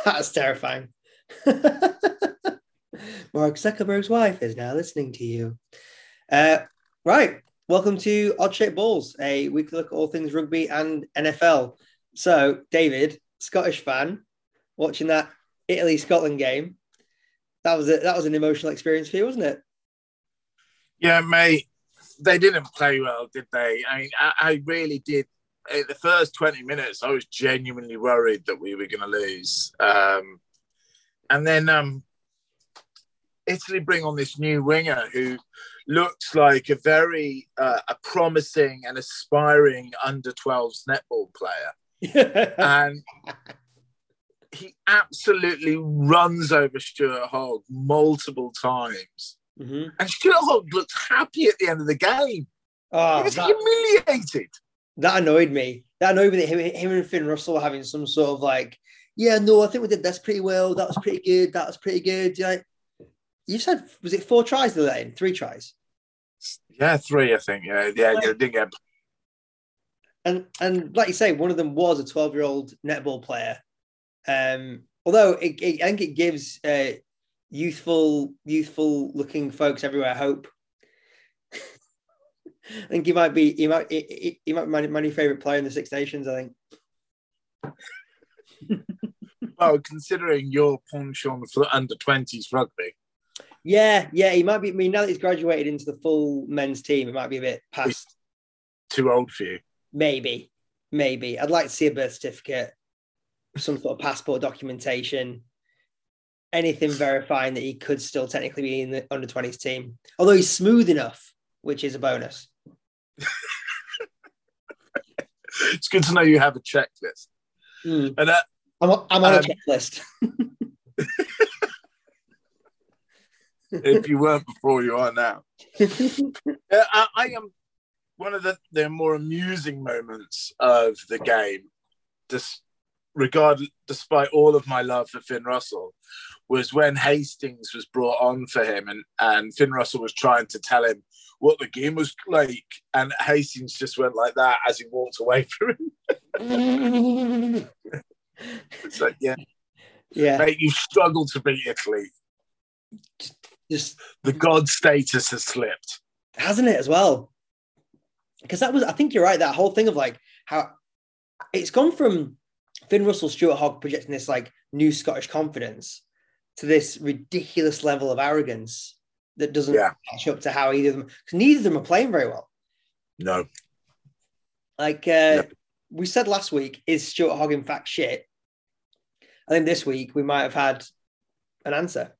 That's terrifying. Mark Zuckerberg's wife is now listening to you. Uh, right. Welcome to Odd Shaped Balls, a weekly look at all things rugby and NFL. So, David, Scottish fan, watching that Italy Scotland game, that was a, that was an emotional experience for you, wasn't it? Yeah, mate. They didn't play well, did they? I mean, I, I really did. In the first 20 minutes, I was genuinely worried that we were going to lose. Um, and then um, Italy bring on this new winger who looks like a very uh, a promising and aspiring under 12s netball player. and he absolutely runs over Stuart Hogg multiple times. Mm-hmm. And Stuart Hogg looked happy at the end of the game. Oh, he was that, humiliated. That annoyed me. That annoyed me that him, him and Finn Russell were having some sort of like, yeah, no, I think we did this pretty well. That was pretty good. That was pretty good. Like, you said, was it four tries they let in? Three tries? Yeah, three, I think. Yeah, yeah, they didn't get. And and like you say, one of them was a twelve-year-old netball player. Um, although it, it, I think it gives uh, youthful, youthful-looking folks everywhere hope. I think he might be he might he, he might be my, my new favorite player in the Six Nations. I think. well, considering your penchant for under twenties rugby, yeah, yeah, he might be. I mean, now that he's graduated into the full men's team, it might be a bit past. Too old for you. Maybe, maybe. I'd like to see a birth certificate, some sort of passport documentation, anything verifying that he could still technically be in the under 20s team. Although he's smooth enough, which is a bonus. It's good to know you have a checklist. Mm. And I'm, I'm on um, a checklist. if you weren't before, you are now. uh, I, I, am one of the, the more amusing moments of the game, dis, regard, despite all of my love for Finn Russell, was when Hastings was brought on for him and, and Finn Russell was trying to tell him what the game was like. And Hastings just went like that as he walked away from him. it's like, yeah. Yeah. Mate, you struggled to beat Italy just the god status has slipped, hasn't it? As well, because that was I think you're right. That whole thing of like how it's gone from Finn Russell, Stuart Hogg projecting this like new Scottish confidence to this ridiculous level of arrogance that doesn't yeah. catch up to how either of them because neither of them are playing very well. No. Like uh, no. we said last week, is Stuart Hogg in fact shit? I think this week we might have had an answer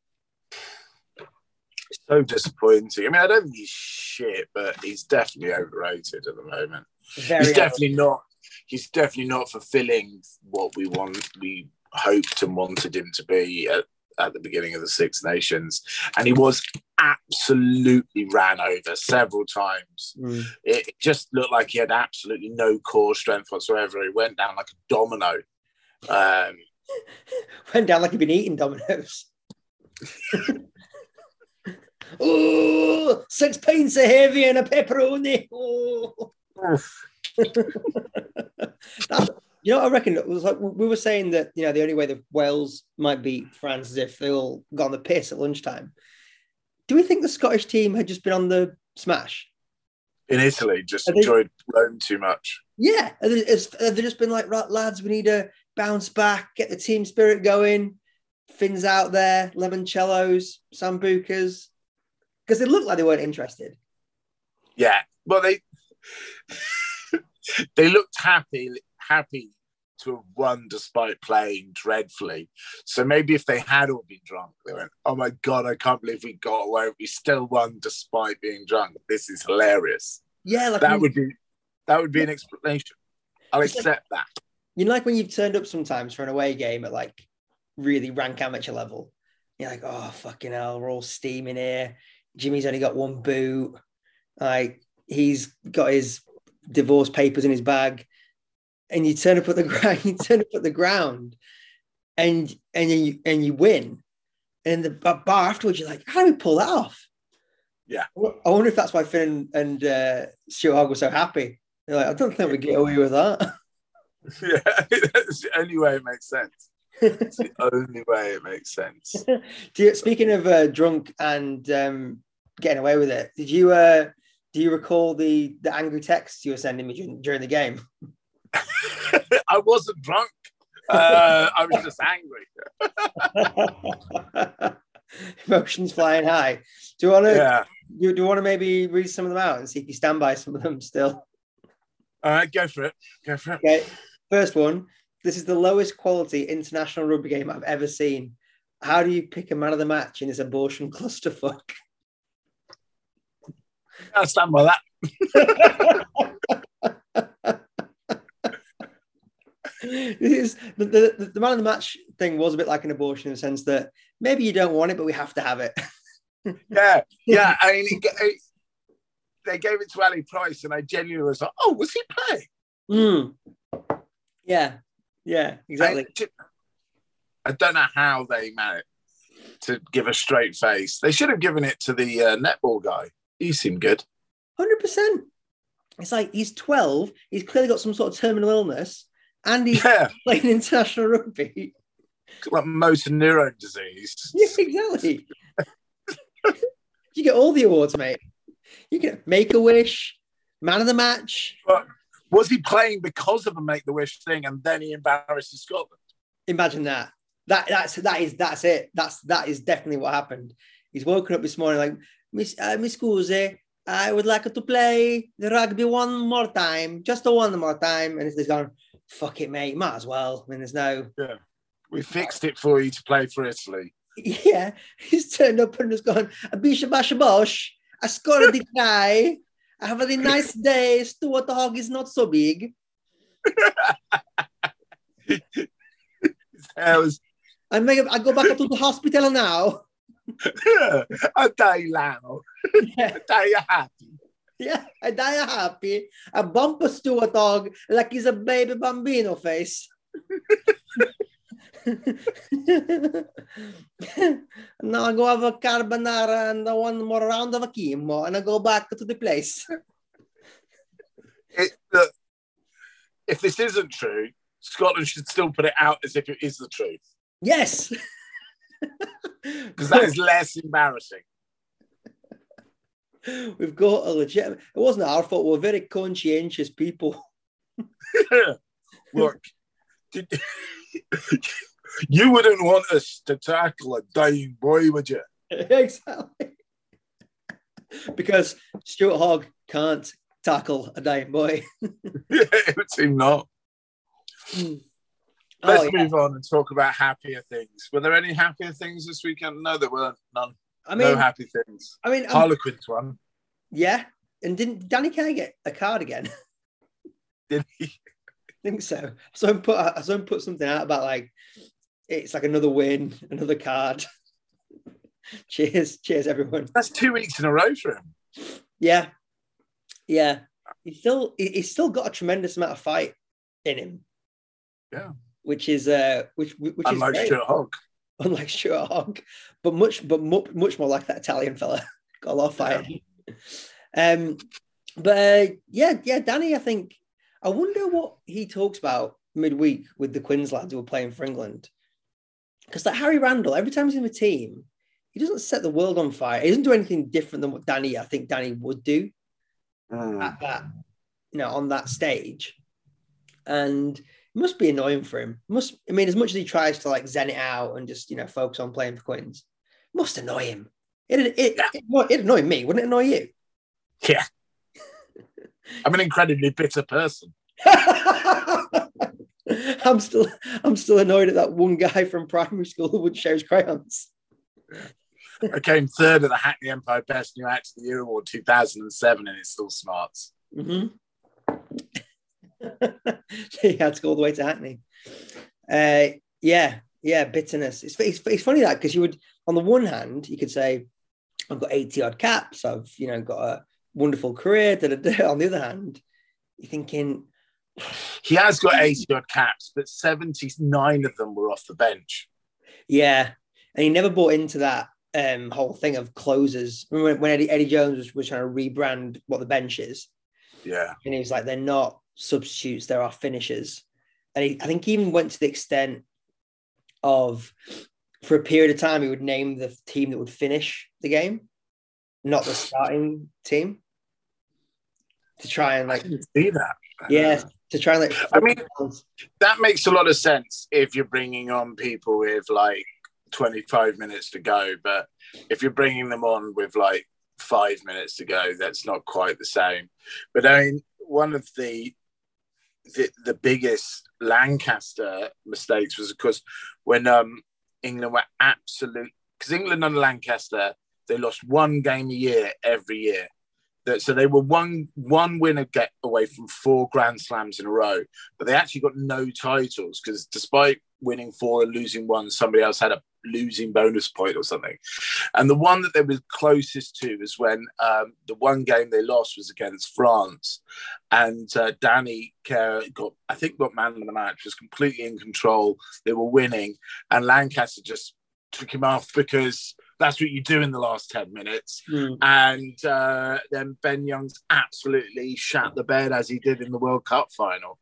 so disappointing. I mean, I don't think he's shit, but he's definitely overrated at the moment. Very he's definitely not. He's definitely not fulfilling what we want. We hoped and wanted him to be at, at the beginning of the Six Nations, and he was absolutely ran over several times. Mm. It just looked like he had absolutely no core strength whatsoever. He went down like a domino. Um, went down like he'd been eating dominoes. Oh, six pints of heavy and a pepperoni. Oh. you know, I reckon it was like we were saying that you know the only way that Wales might beat France is if they all got on the piss at lunchtime. Do we think the Scottish team had just been on the smash in Italy? Just enjoyed Rome too much. Yeah, have they just been like, right, lads, we need to bounce back, get the team spirit going. Finns out there, limoncellos, sambucas because they looked like they weren't interested. Yeah, well, they they looked happy, happy to have won despite playing dreadfully. So maybe if they had all been drunk, they went, "Oh my god, I can't believe we got away. We still won despite being drunk. This is hilarious." Yeah, like that would be that would be an explanation. I'll accept like, that. You know, like when you've turned up sometimes for an away game at like really rank amateur level. You're like, oh fucking hell, we're all steaming here. Jimmy's only got one boot. Like he's got his divorce papers in his bag, and you turn up at the ground. You turn up at the ground, and and you and you win. And the bar afterwards, you're like, how do we pull that off? Yeah. I wonder if that's why Finn and uh, Stuart Hogg were so happy. They're like, I don't think we get away with that. Yeah, that's the only way it makes sense. It's the only way it makes sense. Do you, speaking of uh, drunk and um, getting away with it, did you uh, do you recall the the angry texts you were sending me during, during the game? I wasn't drunk. Uh, I was just angry. Emotions flying high. Do you want to? Yeah. Do, do you want to maybe read some of them out and see if you stand by some of them still? All right, go for it. Go for it. Okay. First one. This is the lowest quality international rugby game I've ever seen. How do you pick a man of the match in this abortion clusterfuck? I stand by that. this is the, the, the man of the match thing was a bit like an abortion in the sense that maybe you don't want it, but we have to have it. Yeah, yeah. I mean, it, it, they gave it to Ali Price, and I genuinely was like, "Oh, was he playing?" Mm. Yeah, yeah, exactly. I, I don't know how they managed to give a straight face. They should have given it to the uh, netball guy. He seemed good. Hundred percent. It's like he's twelve. He's clearly got some sort of terminal illness, and he's Yeah, playing international rugby. like motor neuron disease. Yeah, exactly. you get all the awards, mate. You get Make a Wish, Man of the Match. But was he playing because of a make the wish thing, and then he embarrasses Scotland? Imagine that. That that's that is that's it. That's that is definitely what happened. He's woken up this morning like Miss uh, Miss Scusi, I would like to play the rugby one more time, just one more time. And he's gone, fuck it, mate. Might as well. I mean, there's no Yeah, We fixed it for you to play for Italy. yeah. He's turned up and has gone, Bisha Basha Bosh. I scored the try. I have a nice day. Stuart Hogg is not so big. Was I make I go back to the hospital now. I die now. Yeah. I die happy. Yeah, I die happy. I bump a Stuart dog like he's a baby bambino face. now I go have a carbonara and one more round of a chemo and I go back to the place. It, look, if this isn't true, Scotland should still put it out as if it is the truth, Yes. because that is less embarrassing. We've got a legit. It wasn't our fault. We're very conscientious people. Look, did, you wouldn't want us to tackle a dying boy, would you? exactly. because Stuart Hogg can't tackle a dying boy. it would seem not. Hmm. Oh, Let's yeah. move on and talk about happier things. Were there any happier things this weekend? No, there weren't. None. I mean, no happy things. I mean, I'm- Harlequins won. yeah. And didn't Danny Care get a card again? Did he? I think so. Someone put someone put something out about like it's like another win, another card. cheers, cheers, everyone. That's two weeks in a row for him. Yeah, yeah. He's still he- he's still got a tremendous amount of fight in him. Yeah. which is uh, which which is Unlike great. Stuart Hogg. unlike Stuart Hogg, but much but mu- much more like that Italian fella. got a lot of fire. Um, but uh, yeah, yeah, Danny. I think I wonder what he talks about midweek with the Quins lads who are playing for England. Because like Harry Randall, every time he's in the team, he doesn't set the world on fire. He doesn't do anything different than what Danny, I think Danny would do Mm. at that, you know, on that stage. And must be annoying for him. Must I mean, as much as he tries to like zen it out and just you know focus on playing for Quins, must annoy him. It it, it, it annoy me, wouldn't it annoy you? Yeah. I'm an incredibly bitter person. I'm still I'm still annoyed at that one guy from primary school who would share his crayons. I came third at the Hackney Empire Best New Act of the Year Award 2007, and it still smarts. hmm he had to go all the way to Hackney. Uh, yeah, yeah, bitterness. It's, it's, it's funny that because you would, on the one hand, you could say, I've got 80 odd caps, I've, you know, got a wonderful career. Da, da, da. On the other hand, you're thinking, He has got 80 odd caps, but 79 of them were off the bench. yeah. And he never bought into that um, whole thing of closers. Remember when, when Eddie, Eddie Jones was, was trying to rebrand what the bench is? Yeah. and he was like, they're not substitutes, there are finishers. And he, I think he even went to the extent of for a period of time he would name the team that would finish the game, not the starting team. To try and like see that. Yeah, to try and like I mean that makes a lot of sense if you're bringing on people with like 25 minutes to go, but if you're bringing them on with like five minutes to go, that's not quite the same. But I mean, one of the the, the biggest Lancaster mistakes was, of course, when um, England were absolute because England and Lancaster they lost one game a year every year. So they were one one winner get away from four Grand Slams in a row, but they actually got no titles because despite winning four and losing one, somebody else had a losing bonus point or something. And the one that they were closest to was when um, the one game they lost was against France, and uh, Danny Care got, I think, got man of the match, was completely in control. They were winning, and Lancaster just took him off because that's what you do in the last 10 minutes. Mm. And uh, then Ben Youngs absolutely shat the bed as he did in the World Cup final.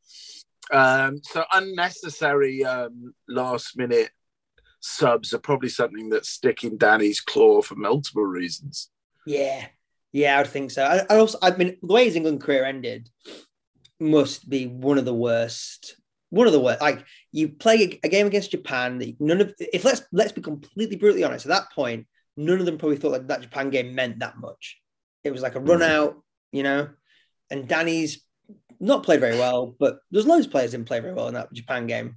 Um, so unnecessary um, last minute subs are probably something that's sticking Danny's claw for multiple reasons. Yeah, yeah, I would think so. I, I also, I mean, the way his England career ended must be one of the worst. One of the worst. Like you play a, game against Japan. That none of if let's let's be completely brutally honest. At that point, none of them probably thought that that Japan game meant that much. It was like a run mm-hmm. out, you know. And Danny's not played very well, but there's loads of players didn't play very well in that Japan game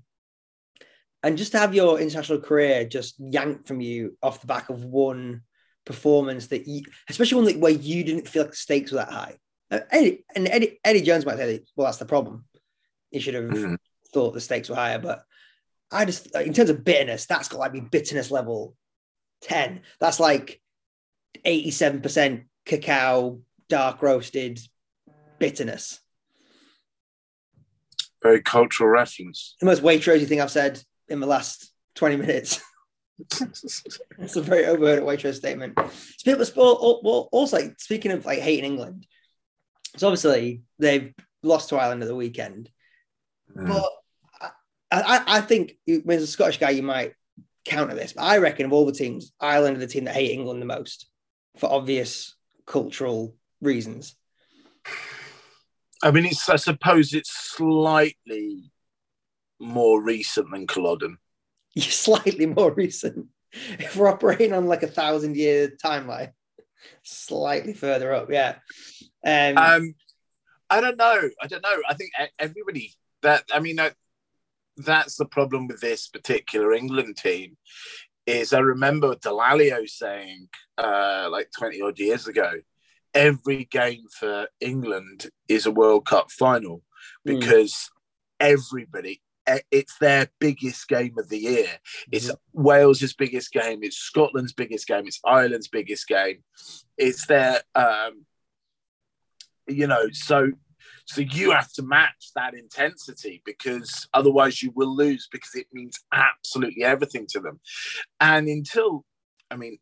and just to have your international career just yanked from you off the back of one performance that you, especially one that where you didn't feel like the stakes were that high. Uh, Eddie, and Eddie, Eddie Jones might say, well, that's the problem. He should have mm. thought the stakes were higher. But I just, in terms of bitterness, that's got like be bitterness level 10. That's like 87% cacao, dark roasted bitterness. Very cultural reference. The most Waitrosy thing I've said in the last 20 minutes. it's a very overheard Waitrose statement. People, well, also, speaking of like hating England, so obviously they've lost to Ireland at the weekend, mm. but I, I, I think as a Scottish guy, you might counter this, but I reckon of all the teams, Ireland are the team that hate England the most for obvious cultural reasons. I mean, it's I suppose it's slightly more recent than Culloden. You're Slightly more recent. If we're operating on like a thousand year timeline, slightly further up, yeah. Um, um, I don't know. I don't know. I think everybody that I mean that that's the problem with this particular England team is I remember Dallaglio saying uh, like 20 odd years ago, every game for England is a World Cup final hmm. because mm. everybody, it's their biggest game of the year. It's mm-hmm. Wales's biggest game. It's Scotland's biggest game. It's Ireland's biggest game. It's their, um, you know, so so you have to match that intensity because otherwise you will lose because it means absolutely everything to them. And until, I mean,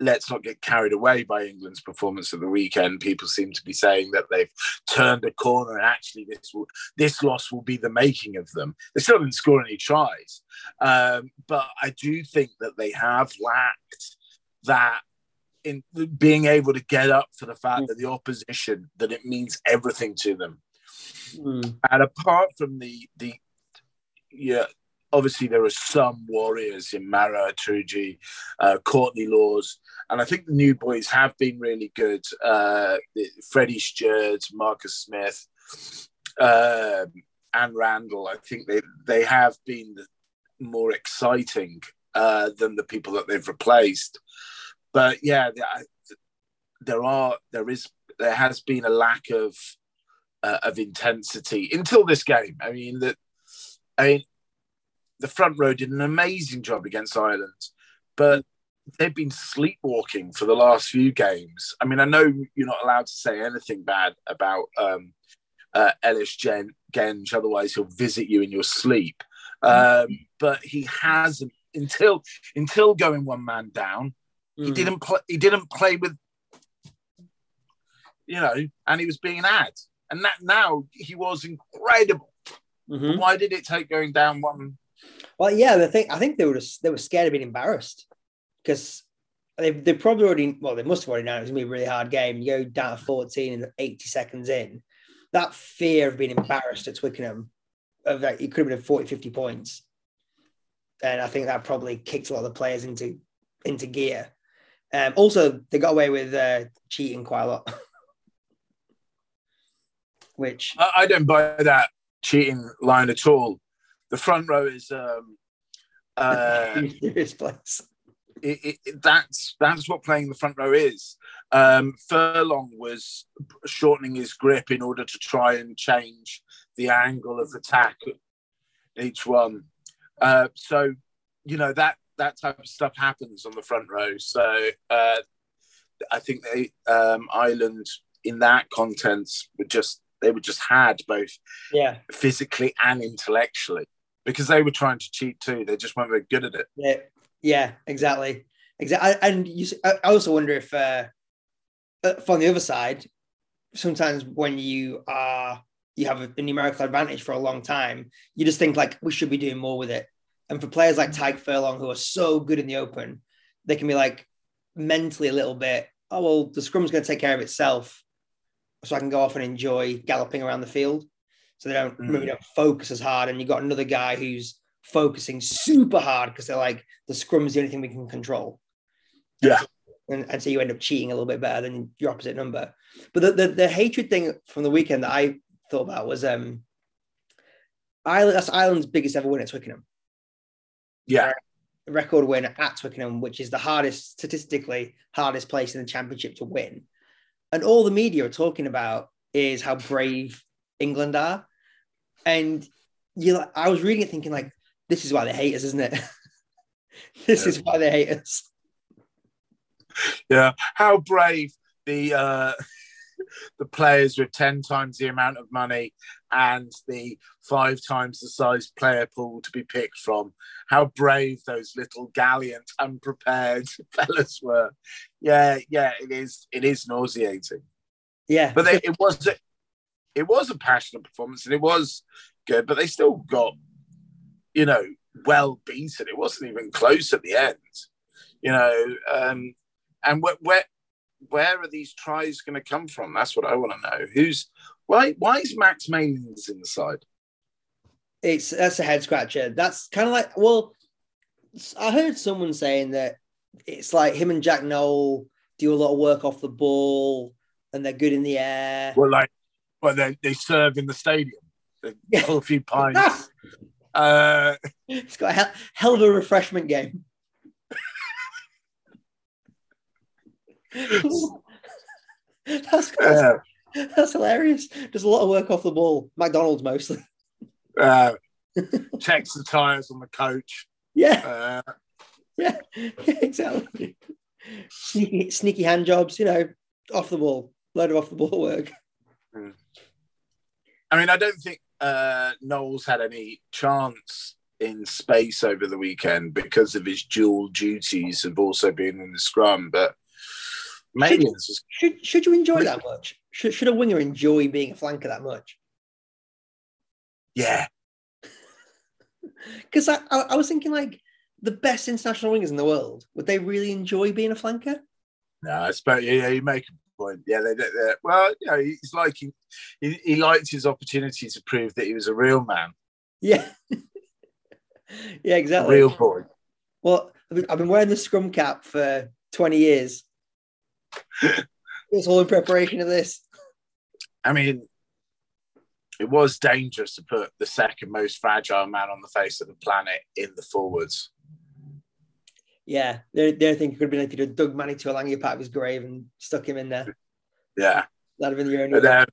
let's not get carried away by England's performance of the weekend. People seem to be saying that they've turned a corner, and actually, this will this loss will be the making of them. They still didn't score any tries, um, but I do think that they have lacked that in being able to get up for the fact that the opposition that it means everything to them. Mm. And apart from the the yeah obviously there are some warriors in Maro, Itoje, uh, Courtney Lawes, and I think the new boys have been really good. Uh, Freddie Steward, Marcus Smith, uh, and Randall. I think they they have been more exciting uh, than the people that they've replaced. But yeah, there are there is there has been a lack of uh, of intensity until this game. I mean that. I mean, the front row did an amazing job against Ireland, but they've been sleepwalking for the last few games. I mean, I know you're not allowed to say anything bad about um, uh, Ellis Gen- Genge, otherwise he'll visit you in your sleep. Um, but he hasn't until until going one man down. Mm. He didn't play. He didn't play with, you know, and he was being an ad. And that now he was incredible. Mm-hmm. Why did it take going down one Well, yeah, the thing I think they were just, they were scared of being embarrassed because they they probably already well they must have already known it was gonna be a really hard game. You go down to 14 and 80 seconds in, that fear of being embarrassed at Twickenham, of like it could have been 40, 50 points. And I think that probably kicked a lot of the players into into gear. Um, also, they got away with uh, cheating quite a lot, which I, I don't buy that cheating line at all. The front row is um, uh, place. it, it, that's that's what playing the front row is. Um, Furlong was shortening his grip in order to try and change the angle of attack each one. Uh, so you know that that type of stuff happens on the front row. So uh, I think they um, Ireland in that contents were just they were just had both Yeah, physically and intellectually because they were trying to cheat too. They just weren't very good at it. yeah, yeah, exactly, exactly. And you, I also wonder if, uh, uh, from the other side, sometimes when you are you have a numerical advantage for a long time, you just think like we should be doing more with it. And for players like Tadhg Furlong who are so good in the open, they can be like mentally a little bit, oh well, the scrum's going to take care of itself, so I can go off and enjoy galloping around the field. So they don't Mm. maybe don't focus as hard, and you got another guy who's focusing super hard because they're like the scrum is the only thing we can control. Yeah. And, and so you end up cheating a little bit better than your opposite number. But the, the, the hatred thing from the weekend that I thought about was um Ireland, that's Ireland's biggest ever win at Twickenham. Yeah, record win at Twickenham, which is the hardest, statistically hardest place in the championship to win. And all the media are talking about is how brave England are. And you like, I was reading it thinking like, this is why they hate us, isn't it? this is why they hate us. yeah. How brave the uh, the players with ten times the amount of money and the five times the size player pool to be picked from. How brave those little gallant, unprepared fellas were. Yeah, yeah. It is. It is nauseating. Yeah. But they, it was it was a passionate performance and it was good. But they still got, you know, well beaten. It wasn't even close at the end. You know, um, and where where where are these tries going to come from? That's what I want to know. Who's why? Why is Max Malins inside? it's that's a head scratcher. That's kind of like well, I heard someone saying that it's like him and Jack Nowell do a lot of work off the ball and they're good in the air. Well, like, well, they they serve in the stadium. They a few pints. uh, It's got a hell, hell of a refreshment game. that's, that's, uh, that's hilarious. Does a lot of work off the ball. McDonald's mostly. uh, checks the tires on the coach. Yeah, Uh, yeah, yeah, exactly. Sneaky, sneaky hand jobs, you know, off the ball, load of off the ball work. I mean, I don't think uh, Knowles had any chance in space over the weekend because of his dual duties of also being in the scrum. But Malins was Should should you enjoy that much? Should, should a winger enjoy being a flanker that much? yeah, Because I, I, I was thinking like the best international wingers in the world would they really enjoy being a flanker? no, I suppose yeah, you make a point. Yeah, they, they, they- well, you know, he's liking he, he liked his opportunity to prove that he was a real man, Yeah, yeah, a exactly. real boy. Well, I've been, I've been wearing the scrum cap for twenty years. it's all in preparation of this. I mean, it was dangerous to put the second most fragile man on the face of the planet in the forwards. Yeah, the, the only thing could have been if you'd dug Manu Tuilagi part of his grave and stuck him in there. Yeah. That'd have been your only. But, um,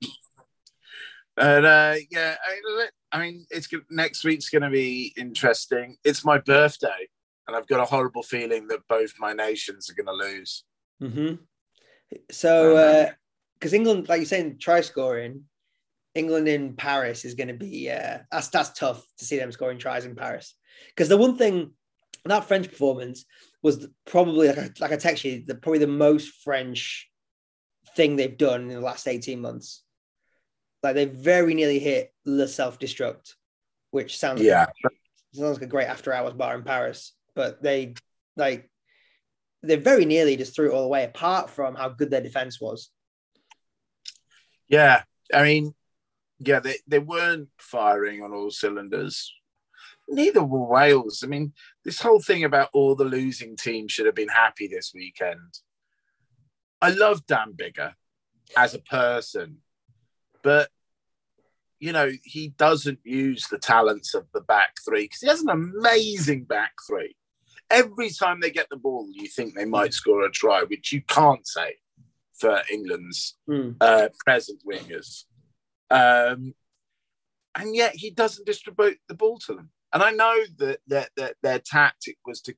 but uh, yeah, I, I mean, it's next week's going to be interesting. It's my birthday, and I've got a horrible feeling that both my nations are going to lose. Mm-hmm. So, because England, like you're saying, try scoring, England in Paris is going to be uh, that's that's tough to see them scoring tries in Paris. Because the one thing that French performance was probably like I, like I text you, the probably the most French thing they've done in the last eighteen months. Like they very nearly hit the self destruct, which sounds Yeah, sounds like a great after hours bar in Paris, but they like they very nearly just threw it all away. Apart from how good their defense was. Yeah, I mean, yeah, they, they weren't firing on all cylinders. Neither were Wales. I mean, this whole thing about all the losing teams should have been happy this weekend. I love Dan Biggar as a person, but you know, he doesn't use the talents of the back three because he has an amazing back three. Every time they get the ball, you think they might score a try, which you can't say for England's Mm. uh, present wingers. Um, and yet he doesn't distribute the ball to them. And I know that, that, that their tactic was to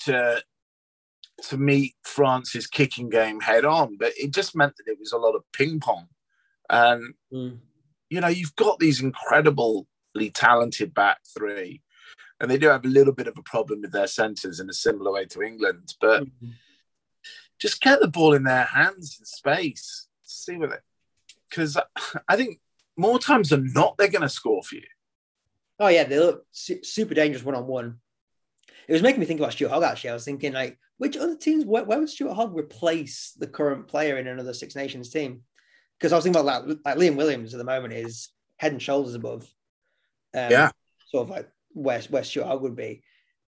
to to meet France's kicking game head on, but it just meant that it was a lot of ping pong. And Mm. you know, you've got these incredibly talented back three, and they do have a little bit of a problem with their centres in a similar way to England. But Mm. just get the ball in their hands in space, see what it. Because I think more times than not, they're going to score for you. Oh yeah, they look su- super dangerous one on one. It was making me think about Stuart Hogg. Actually, I was thinking like, which other teams? Where, where would Stuart Hogg replace the current player in another Six Nations team? Because I was thinking about like, like Liam Williams at the moment is head and shoulders above. Um, Yeah. sort of like where where Stuart Hogg would be.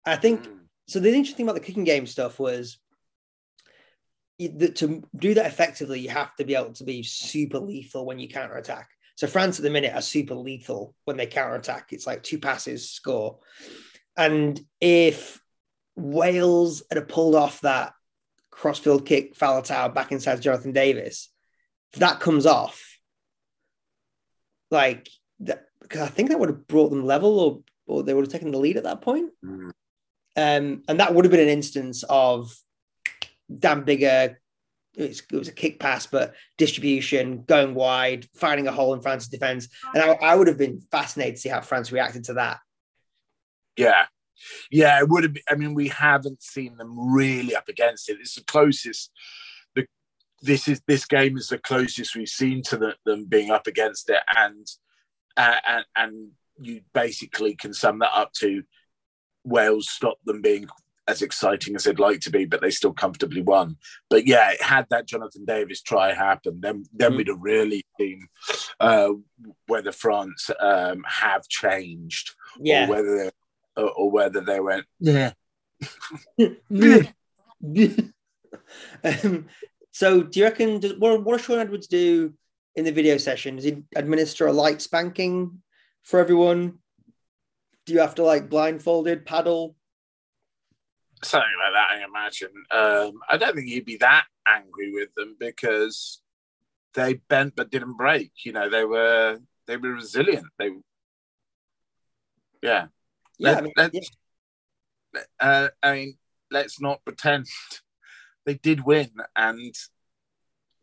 I think so. The interesting thing about the kicking game stuff was you- that to do that effectively, you have to be able to be super lethal when you counter attack. So France at the minute are super lethal when they counter attack. It's like two passes, score. And if Wales had pulled off that crossfield kick, Faletau back inside Jonathan Davies, if that comes off, like that, because I think that would have brought them level, or or they would have taken the lead at that point. Mm. Um, and that would have been an instance of Dan Biggar. It was, a kick pass, but distribution, going wide, finding a hole in France's defense. And I, I would have been fascinated to see how France reacted to that. Yeah. Yeah, it would have been. I mean, we haven't seen them really up against it. It's the closest. The this is this game is the closest we've seen to the, them being up against it, and uh, and and you basically can sum that up to Wales stopped them being as exciting as they'd like to be, but they still comfortably won. But yeah, had that Jonathan Davies try happened, then then Mm. we'd have really seen uh, whether France um, have changed or whether they or, or whether they went yeah um, so, do you reckon? Does, what, what does Shaun Edwards do in the video session? Does he administer a light spanking for everyone? Do you have to like blindfolded paddle? Something like that. I imagine. Um, I don't think he'd be that angry with them because they bent but didn't break. You know, they were they were resilient. They yeah. Yeah, Let- I mean, let's- uh, I mean, let's not pretend they did win, and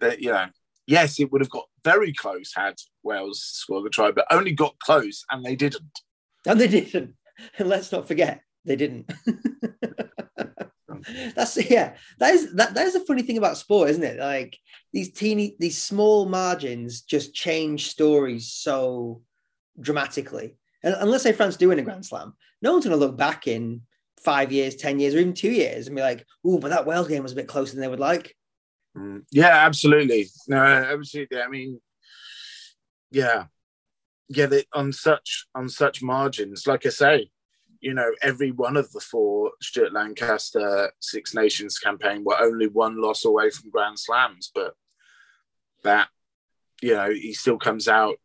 that you know, yes, it would have got very close had Wales scored the try, but only got close, and they didn't. And they didn't. And let's not forget, they didn't. That's yeah. That is that. That is a funny thing about sport, isn't it? Like these teeny, these small margins just change stories so dramatically. And, and let's say France do win a Grand Slam, no one's going to look back in five years, ten years, or even two years and be like, "Oh, but that Wales game was a bit closer than they would like." Mm, Yeah, absolutely. No, absolutely. I mean, yeah, yeah. They, on such on such margins, like I say, you know, every one of the four Stuart Lancaster Six Nations campaign were only one loss away from Grand Slams, but that, you know, he still comes out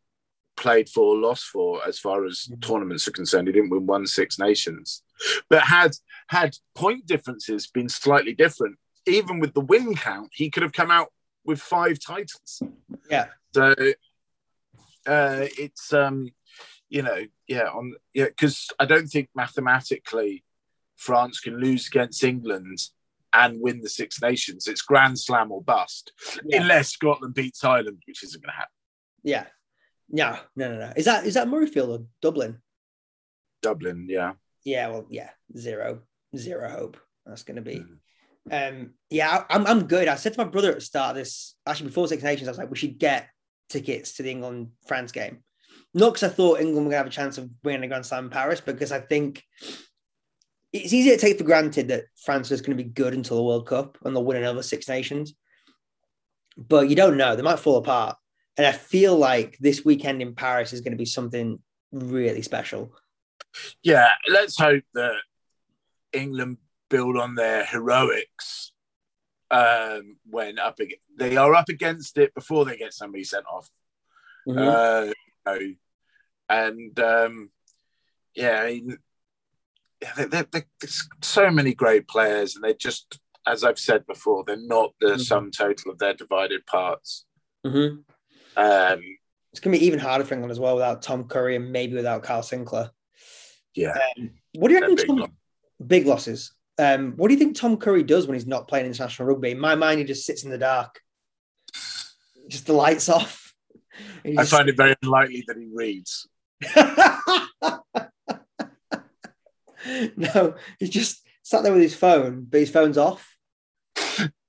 played for, lost for, as far as Mhm. tournaments are concerned. He didn't win one Six Nations, but had had point differences been slightly different, even with the win count, he could have come out with five titles. Yeah. So uh, it's um, you know, yeah, on yeah, because I don't think mathematically France can lose against England and win the Six Nations. It's Grand Slam or bust, Yeah. unless Scotland beats Ireland, which isn't going to happen. Yeah. No, no, no, no. Is that is that Murrayfield or Dublin? Dublin, yeah. Yeah, well, yeah, zero, zero hope. That's going to be. Mm. Um, yeah, I- I'm, I'm good. I said to my brother at the start of this, actually before Six Nations, I was like, we should get tickets to the England France game Not because I thought England were going to have a chance of winning a Grand Slam in Paris, because I think it's easy to take for granted that France is going to be good until the World Cup and they'll win another Six Nations. But you don't know; they might fall apart. And I feel like this weekend in Paris is going to be something really special. Yeah, let's hope that England build on their heroics um, when up against, they are up against it before they get somebody sent off. Mm-hmm. Uh, and um, yeah, I mean, they're, they're, there's so many great players, and they're just, as I've said before, they're not the mm-hmm. sum total of their divided parts. Mm-hmm. Um, it's going to be even harder for England as well without Tom Curry and maybe without Kyle Sinckler. Yeah. Um, what do you reckon? Big, Tom, big losses. Um, what do you think Tom Curry does when he's not playing international rugby? In my mind, he just sits in the dark, just the lights off. I find it very unlikely that he reads. no, he's just sat there with his phone, but his phone's off.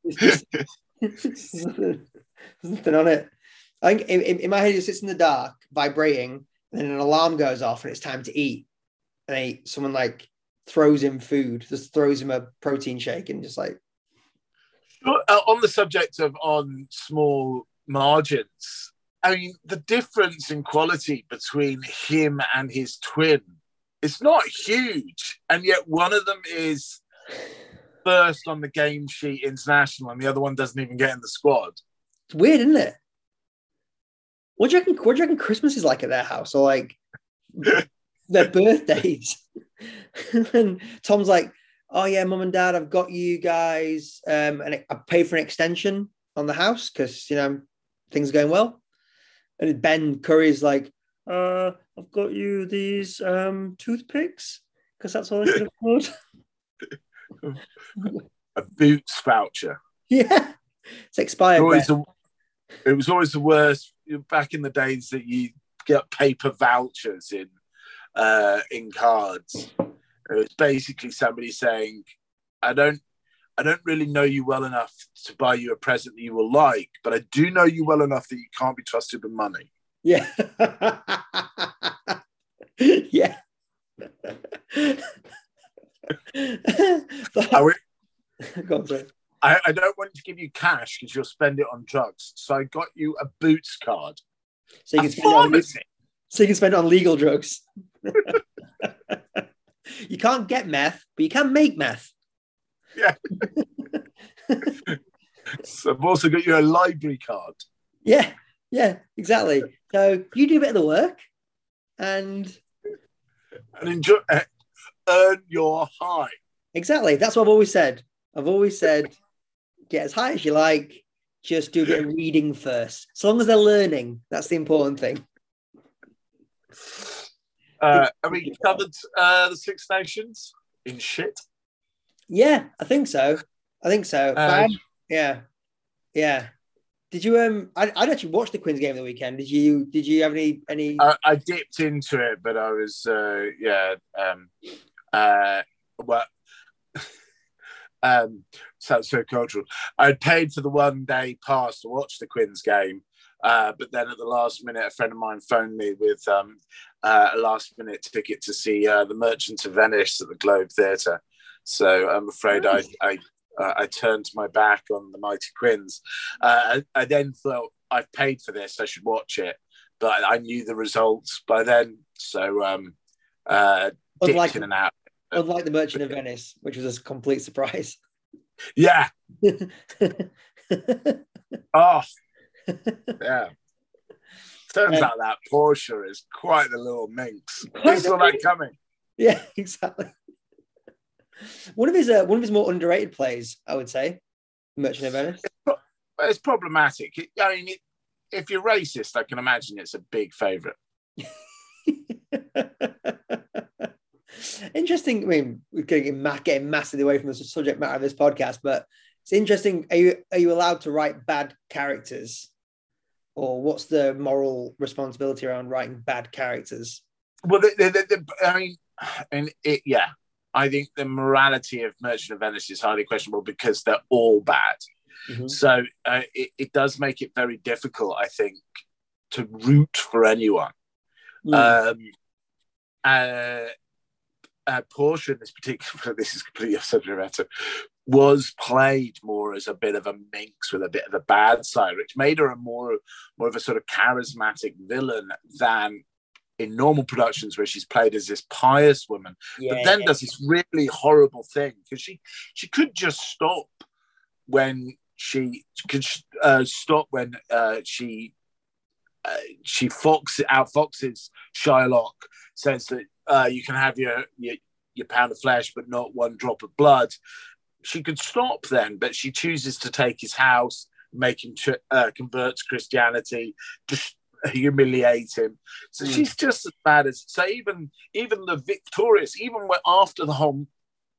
Just, there's, nothing, there's nothing on it. I think in, in, my head, it sits in the dark, vibrating, and then an alarm goes off, and it's time to eat. And they, someone like throws him food, just throws him a protein shake, and just like. Uh, on the subject of on small margins, I mean, the difference in quality between him and his twin, it's not huge. And yet one of them is first on the game sheet international and the other one doesn't even get in the squad. It's weird, isn't it? What do you reckon? What do you reckon Christmas is like at their house, or like their birthdays? and Tom's like, "Oh yeah, mum and dad, I've got you guys, um, and I paid for an extension on the house because you know things are going well." And Ben Curry's like, uh, "I've got you these um, toothpicks because that's all I can afford." a boots voucher. Yeah, it's expired. It, the, it was always the worst back in the days that you get paper vouchers in uh, in cards. It was basically somebody saying, "I don't, I don't really know you well enough to buy you a present that you will like, but I do know you well enough that you can't be trusted with money." Yeah. yeah. I, would, on, I, I don't want to give you cash because you'll spend it on drugs. So I got you a Boots card. So you can spend on so you can spend it on legal drugs. you can't get meth, but you can make meth. Yeah. so I've also got you a library card. Yeah, yeah, exactly. So you do a bit of the work and and enjoy earn your high. Exactly. That's what I've always said. I've always said get as high as you like, just do a bit of reading first. As long as they're learning, that's the important thing. Uh, have we covered uh, the Six Nations in shit? Yeah, I think so. I think so. Um, yeah, yeah. Did you um? I I'd actually watched the Quins game the weekend. Did you? Did you have any any? I, I dipped into it, but I was uh yeah um uh well um, so, so cultural. I'd paid for the one day pass to watch the Quins game, uh, but then at the last minute, a friend of mine phoned me with um, uh, a last minute ticket to see uh, the Merchant of Venice at the Globe Theatre. So I'm afraid I I, uh, I turned my back on the mighty Quins. Uh, I, I, then thought I've paid for this, I should watch it, but I knew the results by then, so um, uh, unlike, in and out. Unlike the Merchant of Venice, which was a complete surprise. Yeah. oh, yeah. Turns um, out that Portia is quite the little minx. I saw that coming. Yeah, exactly. One of his uh, one of his more underrated plays, I would say, Merchant of Venice. It's, pro- it's problematic. I mean, it, if you're racist, I can imagine it's a big favourite. interesting. I mean, we're getting, getting massively away from the subject matter of this podcast, but it's interesting. Are you are you allowed to write bad characters, or what's the moral responsibility around writing bad characters? Well, the, the, the, I mean, and it, yeah, I think the morality of Merchant of Venice is highly questionable because they're all bad. Mm-hmm. So uh, it, it does make it very difficult, I think, to root for anyone. Mm. Um, uh, uh, Portia in this particular, this is completely off subject matter, was played more as a bit of a minx with a bit of a bad side, which made her a more more of a sort of charismatic villain than in normal productions where she's played as this pious woman, yeah, but then yeah. does this really horrible thing because she she could just stop when she could uh, stop when uh, she uh, she fox out foxes Shylock says that uh, you can have your, your your pound of flesh but not one drop of blood. She could stop then, but she chooses to take his house, make him uh, convert to Christianity, just humiliate him. So mm. she's just as bad as so. Even even the victorious, even after the whole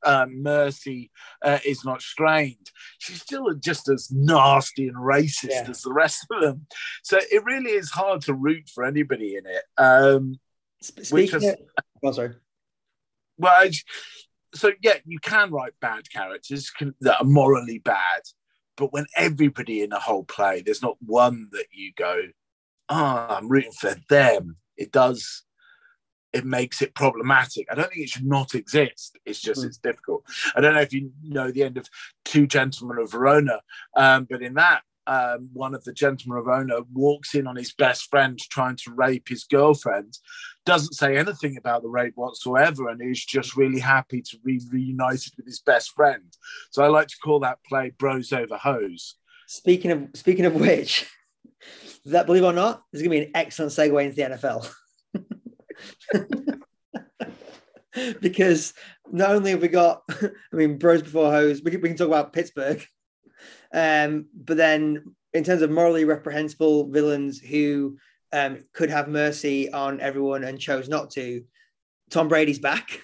um, Mercy uh, is not strained, she's still just as nasty and racist yeah. as the rest of them. So it really is hard to root for anybody in it. Um, Speaking of, oh, sorry. Well, so yeah, you can write bad characters can, that are morally bad, but when everybody in a whole play, there's not one that you go, "Ah, oh, I'm rooting for them." It does it makes it problematic. I don't think it should not exist. It's just mm. it's difficult. I don't know if you know the end of Two Gentlemen of Verona, um, but in that, um, one of the gentlemen of Verona walks in on his best friend trying to rape his girlfriend, doesn't say anything about the rape whatsoever, and is just really happy to be reunited with his best friend. So I like to call that play "Bros Over Hose." Speaking of speaking of which, that believe it or not, is going to be an excellent segue into the NFL. because not only have we got, I mean, bros before hoes, we can, we can talk about Pittsburgh, um, but then in terms of morally reprehensible villains who um, could have mercy on everyone and chose not to, Tom Brady's back.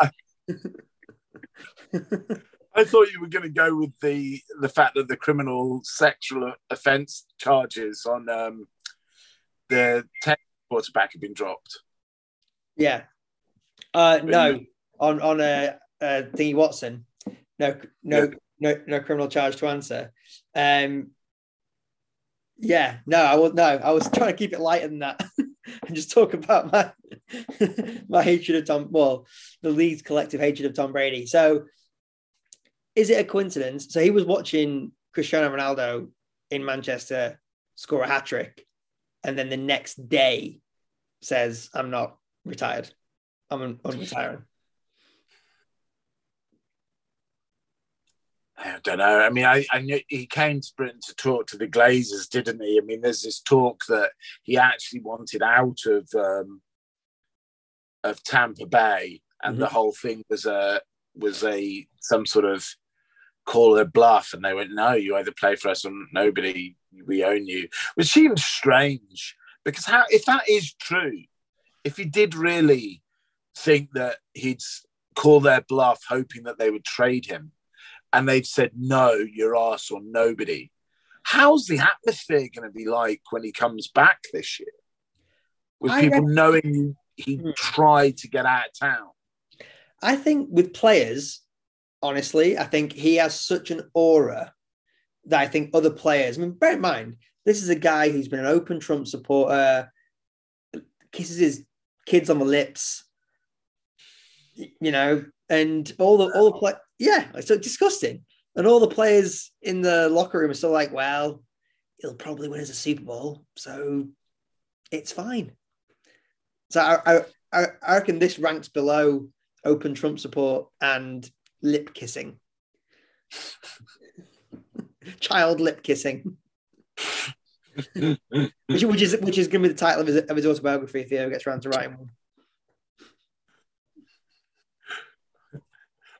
I, I thought you were going to go with the the fact that the criminal sexual offence charges on um, the tech quarterback had been dropped. Yeah. Uh, no, on on a uh, uh, Thingy Watson, no, no, yeah. no, no criminal charge to answer. Um, yeah, no, I was no, I was trying to keep it lighter than that and just talk about my my hatred of Tom. Well, the league's collective hatred of Tom Brady. So, is it a coincidence? So he was watching Cristiano Ronaldo in Manchester score a hat trick, and then the next day says, I'm not retired. I'm unretiring. I don't know. I mean, I, I knew he came to Britain to talk to the Glazers, didn't he? I mean, there's this talk that he actually wanted out of um, of Tampa Bay, and mm-hmm. the whole thing was a was a some sort of call their bluff, and they went, "No, you either play for us or nobody. We own you," which seems strange because how if that is true, if he did really think that he'd call their bluff, hoping that they would trade him, and they've said no, you're us or nobody, how's the atmosphere going to be like when he comes back this year? With I people knowing he hmm. tried to get out of town. I think with players, honestly, I think he has such an aura that I think other players, I mean, bear in mind, this is a guy who's been an open Trump supporter, kisses his kids on the lips, you know, and all the all the play, yeah, it's so disgusting. And all the players in the locker room are still like, well, he'll probably win as a Super Bowl, so it's fine. So I, I, I reckon this ranks below open Trump support and lip kissing, child lip kissing which, which, is which is going to be the title of his, of his autobiography if he ever gets around to writing one.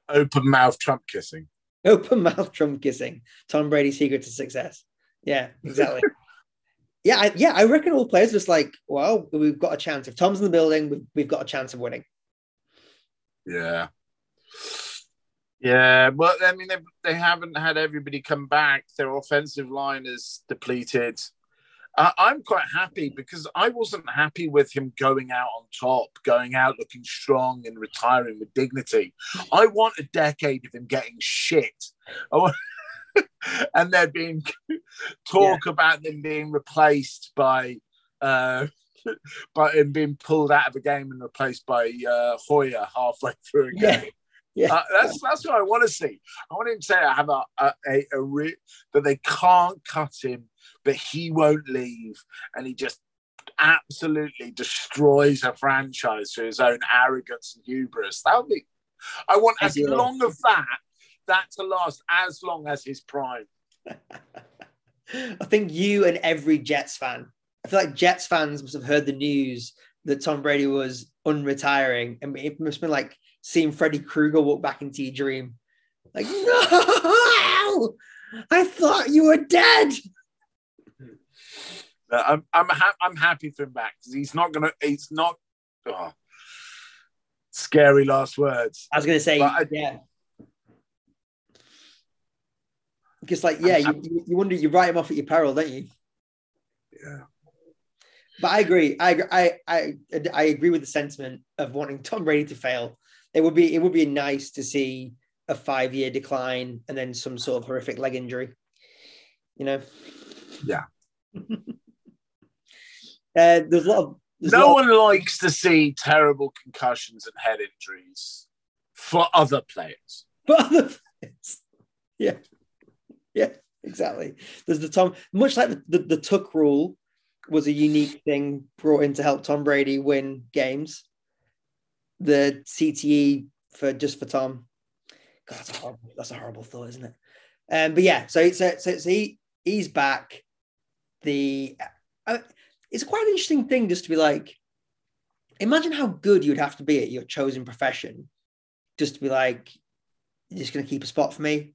Open mouth Trump kissing. Open mouth Trump kissing. Tom Brady's secret to success. Yeah, exactly. yeah, I, yeah, I reckon all players just like, well, we've got a chance. If Tom's in the building, we've, we've got a chance of winning. Yeah. Yeah, well, I mean, they, they haven't had everybody come back. Their offensive line is depleted. Uh, I'm quite happy because I wasn't happy with him going out on top, going out looking strong and retiring with dignity. I want a decade of him getting shit. and there being talk yeah. about them being replaced by uh, but him being pulled out of a game and replaced by uh, Hoyer halfway through a game. Yeah. Uh, that's that's what I want to see. I want him to say I have a a, a, a re- that they can't cut him, but he won't leave, and he just absolutely destroys a franchise through his own arrogance and hubris. That would be. I want as long of that that to last as long as his prime. I think you and every Jets fan, I feel like Jets fans must have heard the news that Tom Brady was unretiring, and it must have been like seeing Freddy Krueger walk back into your dream. Like, no, I thought you were dead. I'm I'm ha- I'm happy for him back because he's not gonna. He's not. Oh, scary last words. I was gonna say, I- yeah. Because, like, yeah, you, you- you wonder you write him off at your peril, don't you? Yeah. But I agree. I agree- I I I agree with the sentiment of wanting Tom Brady to fail. It would be it would be nice to see a five year decline and then some sort of horrific leg injury. You know. Yeah. uh, there's a lot of No lot of- one likes to see terrible concussions and head injuries for other players. but other players. Yeah. Yeah, exactly. There's the Tom, much like the, the, the Tuck rule was a unique thing brought in to help Tom Brady win games. The CTE for just for Tom. God, that's a horrible, that's a horrible thought, isn't it? Um, but yeah, so so, so, so he he's back. The uh, it's quite an interesting thing just to be like, imagine how good you'd have to be at your chosen profession, just to be like, you're just going to keep a spot for me.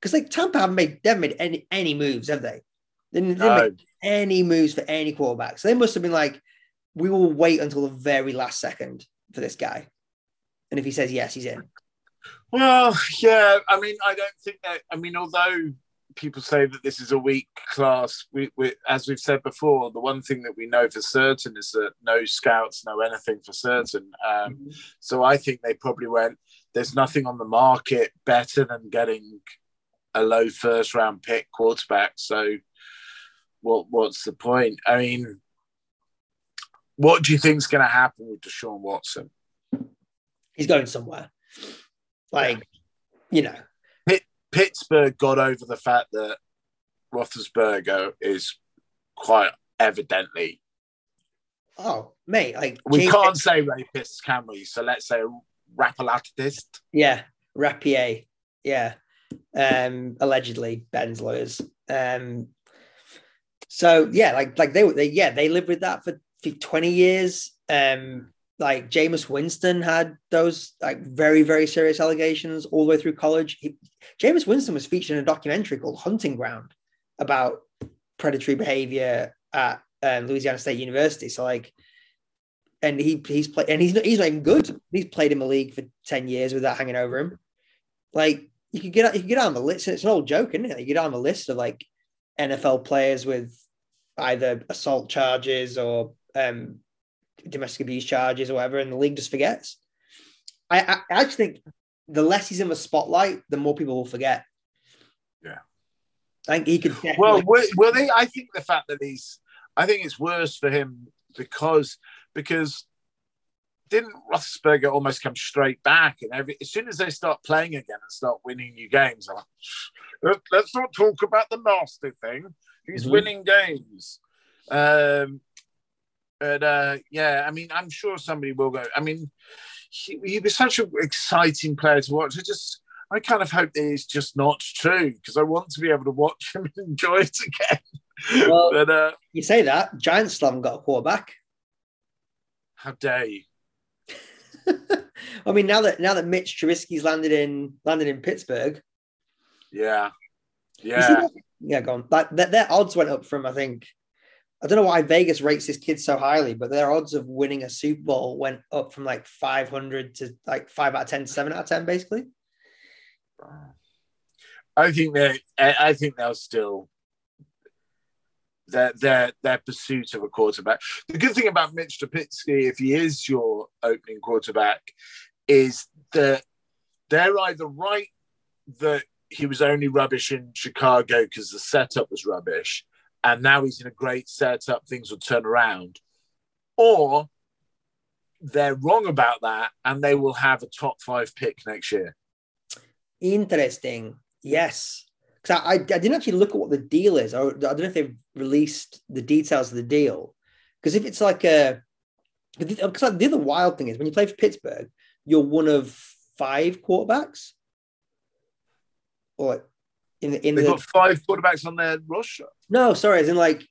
Because like Tampa haven't made they haven't made any any moves, have they? They didn't, they didn't No, make any moves for any quarterback. So they must have been like, we will wait until the very last second for this guy. And if he says yes, he's in. Well, yeah. I mean, I don't think that. I mean, although people say that this is a weak class, we, we, as we've said before, the one thing that we know for certain is that no scouts know anything for certain. Um, so I think they probably went. There's nothing on the market better than getting a low first round pick quarterback. So, what what's the point? I mean, what do you think's going to happen with Deshaun Watson? He's going somewhere. Like, you know, Pittsburgh got over the fact that Roethlisberger is quite evidently. oh mate, like We James- can't say rapist, can we? So let's say rapalactist. Yeah, Rapier. Yeah. Um, allegedly, Ben's lawyers. Um, so yeah, like like they were they yeah, they lived with that for 20 years. Um, like Jameis Winston had those like very, very serious allegations all the way through college. He, Jameis Winston was featured in a documentary called Hunting Ground about predatory behavior at um, Louisiana State University. So like and he he's played and he's not he's not even good. He's played in the league for 10 years without hanging over him. Like you could get you could get on the list. It's an old joke, isn't it? You get on the list of like NFL players with either assault charges or um, domestic abuse charges or whatever, and the league just forgets. I, I, I actually think the less he's in the spotlight, the more people will forget. Yeah. I think he could. Well, definitely- will, will they? I think the fact that he's, I think it's worse for him because because didn't Roethlisberger almost come straight back and every as soon as they start playing again and start winning new games, like, "Let- let's not talk about the nasty thing. He's Mhm. winning games. Um, but uh, yeah, I mean, I'm sure somebody will go. I mean, he, he was such an exciting player to watch. I just, I kind of hope that it's just not true because I want to be able to watch him and enjoy it again. Well- but uh, you say that Giants still haven't got a quarterback. how dare you? I mean, now that now that Mitch Trubisky's landed in landed in Pittsburgh, Yeah, yeah. Yeah, go on. Like their odds went up from I think I don't know why Vegas rates this kid so highly, but their odds of winning a Super Bowl went up from like 500 to like five out of 10, seven out of 10, basically. I think I I think they'll still their their their pursuit of a quarterback. The good thing about Mitch Trubisky, if he is your opening quarterback, is that they're either right that he was only rubbish in Chicago because the setup was rubbish, and now he's in a great setup, things will turn around. Or they're wrong about that and they will have a top five pick next year. Interesting. Yes. Because I, I, I, didn't actually look at what the deal is. I, I don't know if they've released the details of the deal. Because if it's like a, because the other wild thing is when you play for Pittsburgh, you're one of five quarterbacks. Or in the in They've the got five quarterbacks on their roster. no, sorry, as in like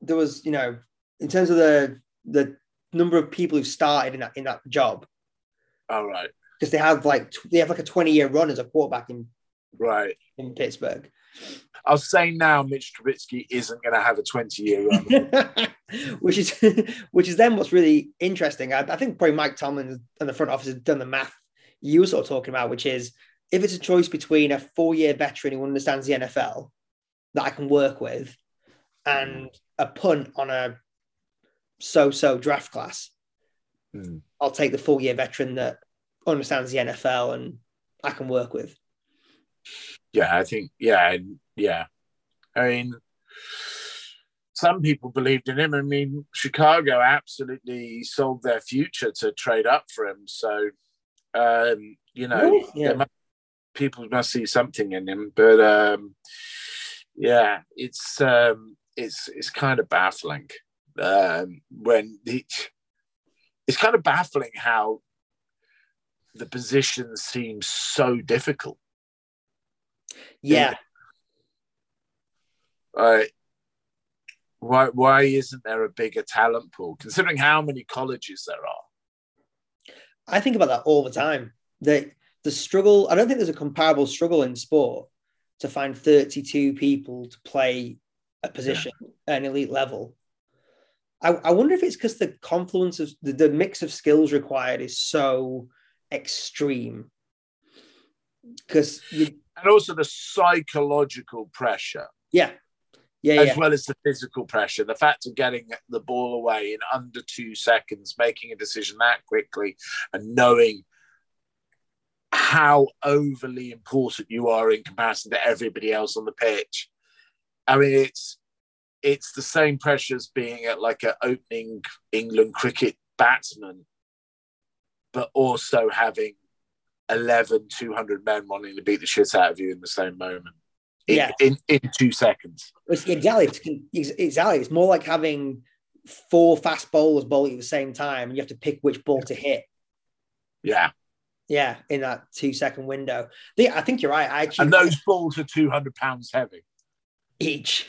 there was, you know, in terms of the the number of people who started in that in that job, All right. because they have like they have like a 20 year run as a quarterback in, Right. in Pittsburgh. I'll say now Mitch Trubisky isn't going to have a 20 year run. which is which is then what's really interesting. I, I think probably Mike Tomlin and the front office has done the math you were sort of talking about, which is if it's a choice between a four year veteran who understands the NFL that I can work with and a punt on a so so draft class, Hmm. I'll take the four year veteran that understands the NFL and I can work with. yeah, I think, yeah, yeah. I mean, some people believed in him. I mean, Chicago absolutely sold their future to trade up for him. So, um, you know, Really? Yeah. there must- people must see something in him. But um, yeah, it's um, it's it's kind of baffling um, when the, it's kind of baffling how the position seems so difficult. Yeah. uh, why why isn't there a bigger talent pool considering how many colleges there are I think about that all the time. The the struggle, I don't think there's a comparable struggle in sport to find 32 people to play a position at an elite level. I, I wonder if it's because the confluence of the, the mix of skills required is so extreme. Because you and also the psychological pressure yeah. Yeah, as yeah. well as the physical pressure the fact of getting the ball away in under two seconds making a decision that quickly and knowing how overly important you are in comparison to everybody else on the pitch i mean it's it's the same pressure as being at like an opening england cricket batsman but also having 11 200 men wanting to beat the shit out of you in the same moment in, Yeah. in, in two seconds It's, exactly. It's, exactly. It's more like having four fast bowlers bowling at the same time and you have to pick which ball to hit. yeah Yeah, in that two second window. The- I think you're right. I actually and those balls are 200 pounds heavy each,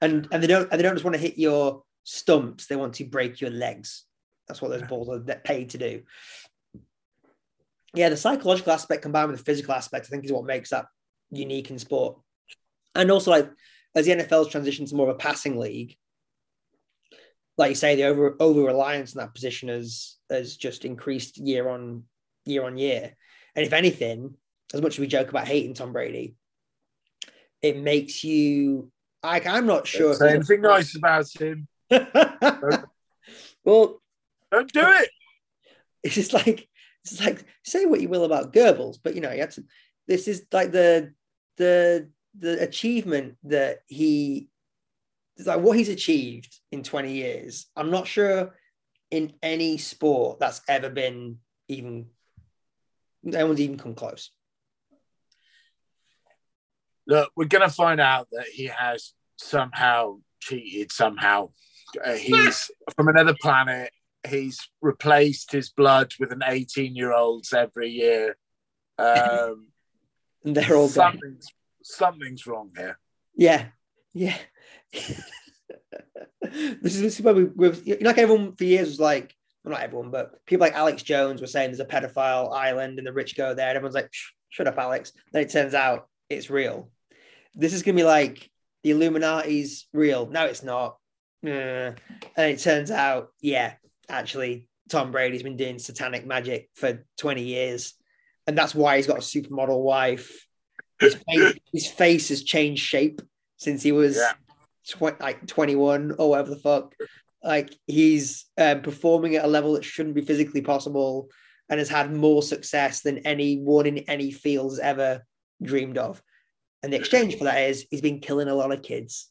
and and they don't and they don't just want to hit your stumps. They want to break your legs. That's what those balls are paid to do. Yeah, the psychological aspect combined with the physical aspect, I think, is what makes that unique in sport. And also, like as the NFL's transitioned to more of a passing league, like you say, the over over reliance on that position has has just increased year on year on year. And if anything, as much as we joke about hating Tom Brady, it makes you like I'm not sure. say anything nice about him well, don't do it it's just like it's like say what you will about Goebbels, but you know, you have to, this is like the the the achievement that he like what he's achieved in 20 years. I'm not sure in any sport that's ever been even no one's even come close. look we're going to find out that he has somehow cheated somehow Uh, he's from another planet he's replaced his blood with an 18 year old's every year um, And they're all dead. something's, something's wrong here Yeah, yeah. this is this is where we, we've like everyone for years was like, well, not everyone, but people like Alex Jones were saying there's a pedophile island and the rich go there. And everyone's like, shut up, Alex. Then it turns out it's real. This is gonna be like the Illuminati's real. No, it's not. And it turns out, yeah, actually, Tom Brady's been doing satanic magic for 20 years. And that's why he's got a supermodel wife. His face, his face has changed shape since he was Yeah. tw- like 21 or whatever the fuck. Like he's um, performing at a level that shouldn't be physically possible and has had more success than anyone in any field has ever dreamed of. And the exchange for that is he's been killing a lot of kids.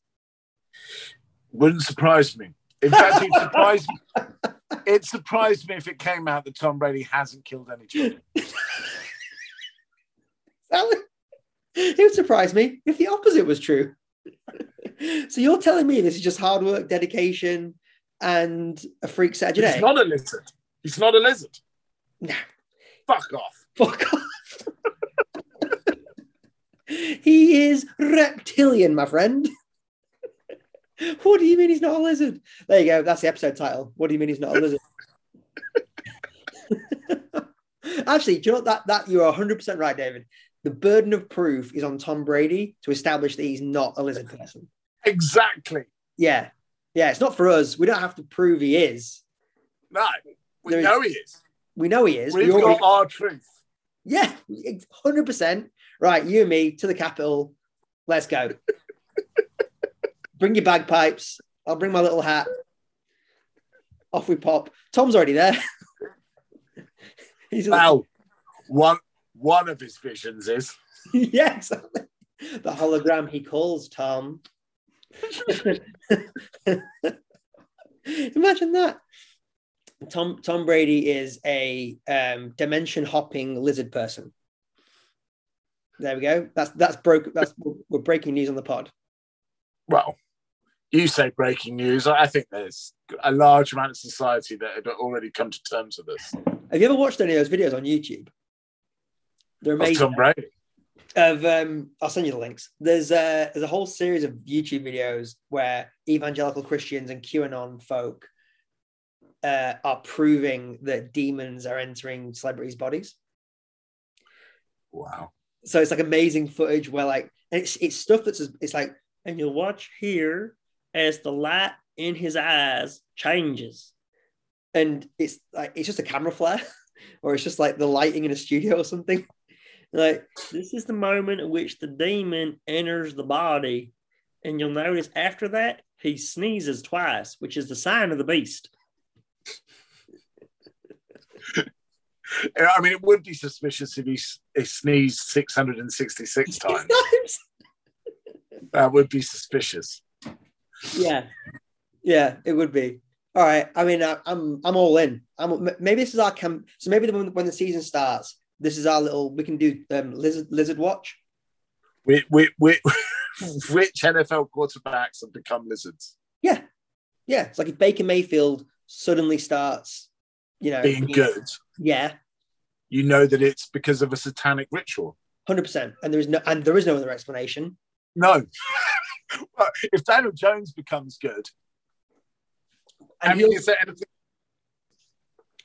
Wouldn't surprise me. In fact, it surprised me. It surprised me if it came out that Tom Brady hasn't killed any children. it would surprise me if the opposite was true. so you're telling me this is just hard work, dedication, and a freak Saturday? He's not a lizard. He's not a lizard. Nah. Fuck off. Fuck off. he is reptilian, my friend. what do you mean he's not a lizard? There you go. That's the episode title. What do you mean he's not a lizard? Actually, do you know that that you're 100 percent right, David. The burden of proof is on Tom Brady to establish that he's not a lizard person. Exactly. Yeah, yeah. It's not for us. We don't have to prove he is. No, we There is- know he is. We know he is. We've We already- got our truth. Yeah, hundred percent. Right, you and me to the capital. Let's go. bring your bagpipes. I'll bring my little hat. Off we pop. Tom's already there. He's Well, one one of his visions is yeah, exactly. The hologram he calls Tom. Imagine that. Tom Tom Brady is a um, dimension hopping lizard person. There we go. That's that's broke. That's we're breaking news on the pod. well. You say breaking news. I think there's a large amount of society that had already come to terms with this. Have you ever watched any of those videos on YouTube? They're Of amazing. Tom Brady. Of um I'll send you the links. There's a there's a whole series of YouTube videos where evangelical Christians and QAnon folk uh, are proving that demons are entering celebrities' bodies. Wow. So it's like amazing footage where like it's it's stuff that's it's like and you'll watch here as the light in his eyes changes. And it's like it's just a camera flare, or it's just like the lighting in a studio or something. Like this is the moment at which the demon enters the body, and you'll notice after that he sneezes twice, which is the sign of the beast. I mean, it would be suspicious if he, he sneezed 666 times. That would be suspicious. yeah, yeah, it would be. All right. I mean, I, I'm I'm all in. I'm maybe this is our camp. So maybe when, when the season starts, this is our little. We can do um, lizard lizard watch. Which, NFL quarterbacks have become lizards? Yeah, yeah. It's like if Baker Mayfield suddenly starts, you know, Being good. Yeah, You know that it's because of a satanic ritual. hundred percent. And there is no and there is no other explanation. No. If Daniel Jones becomes good, I mean, he, is there anything?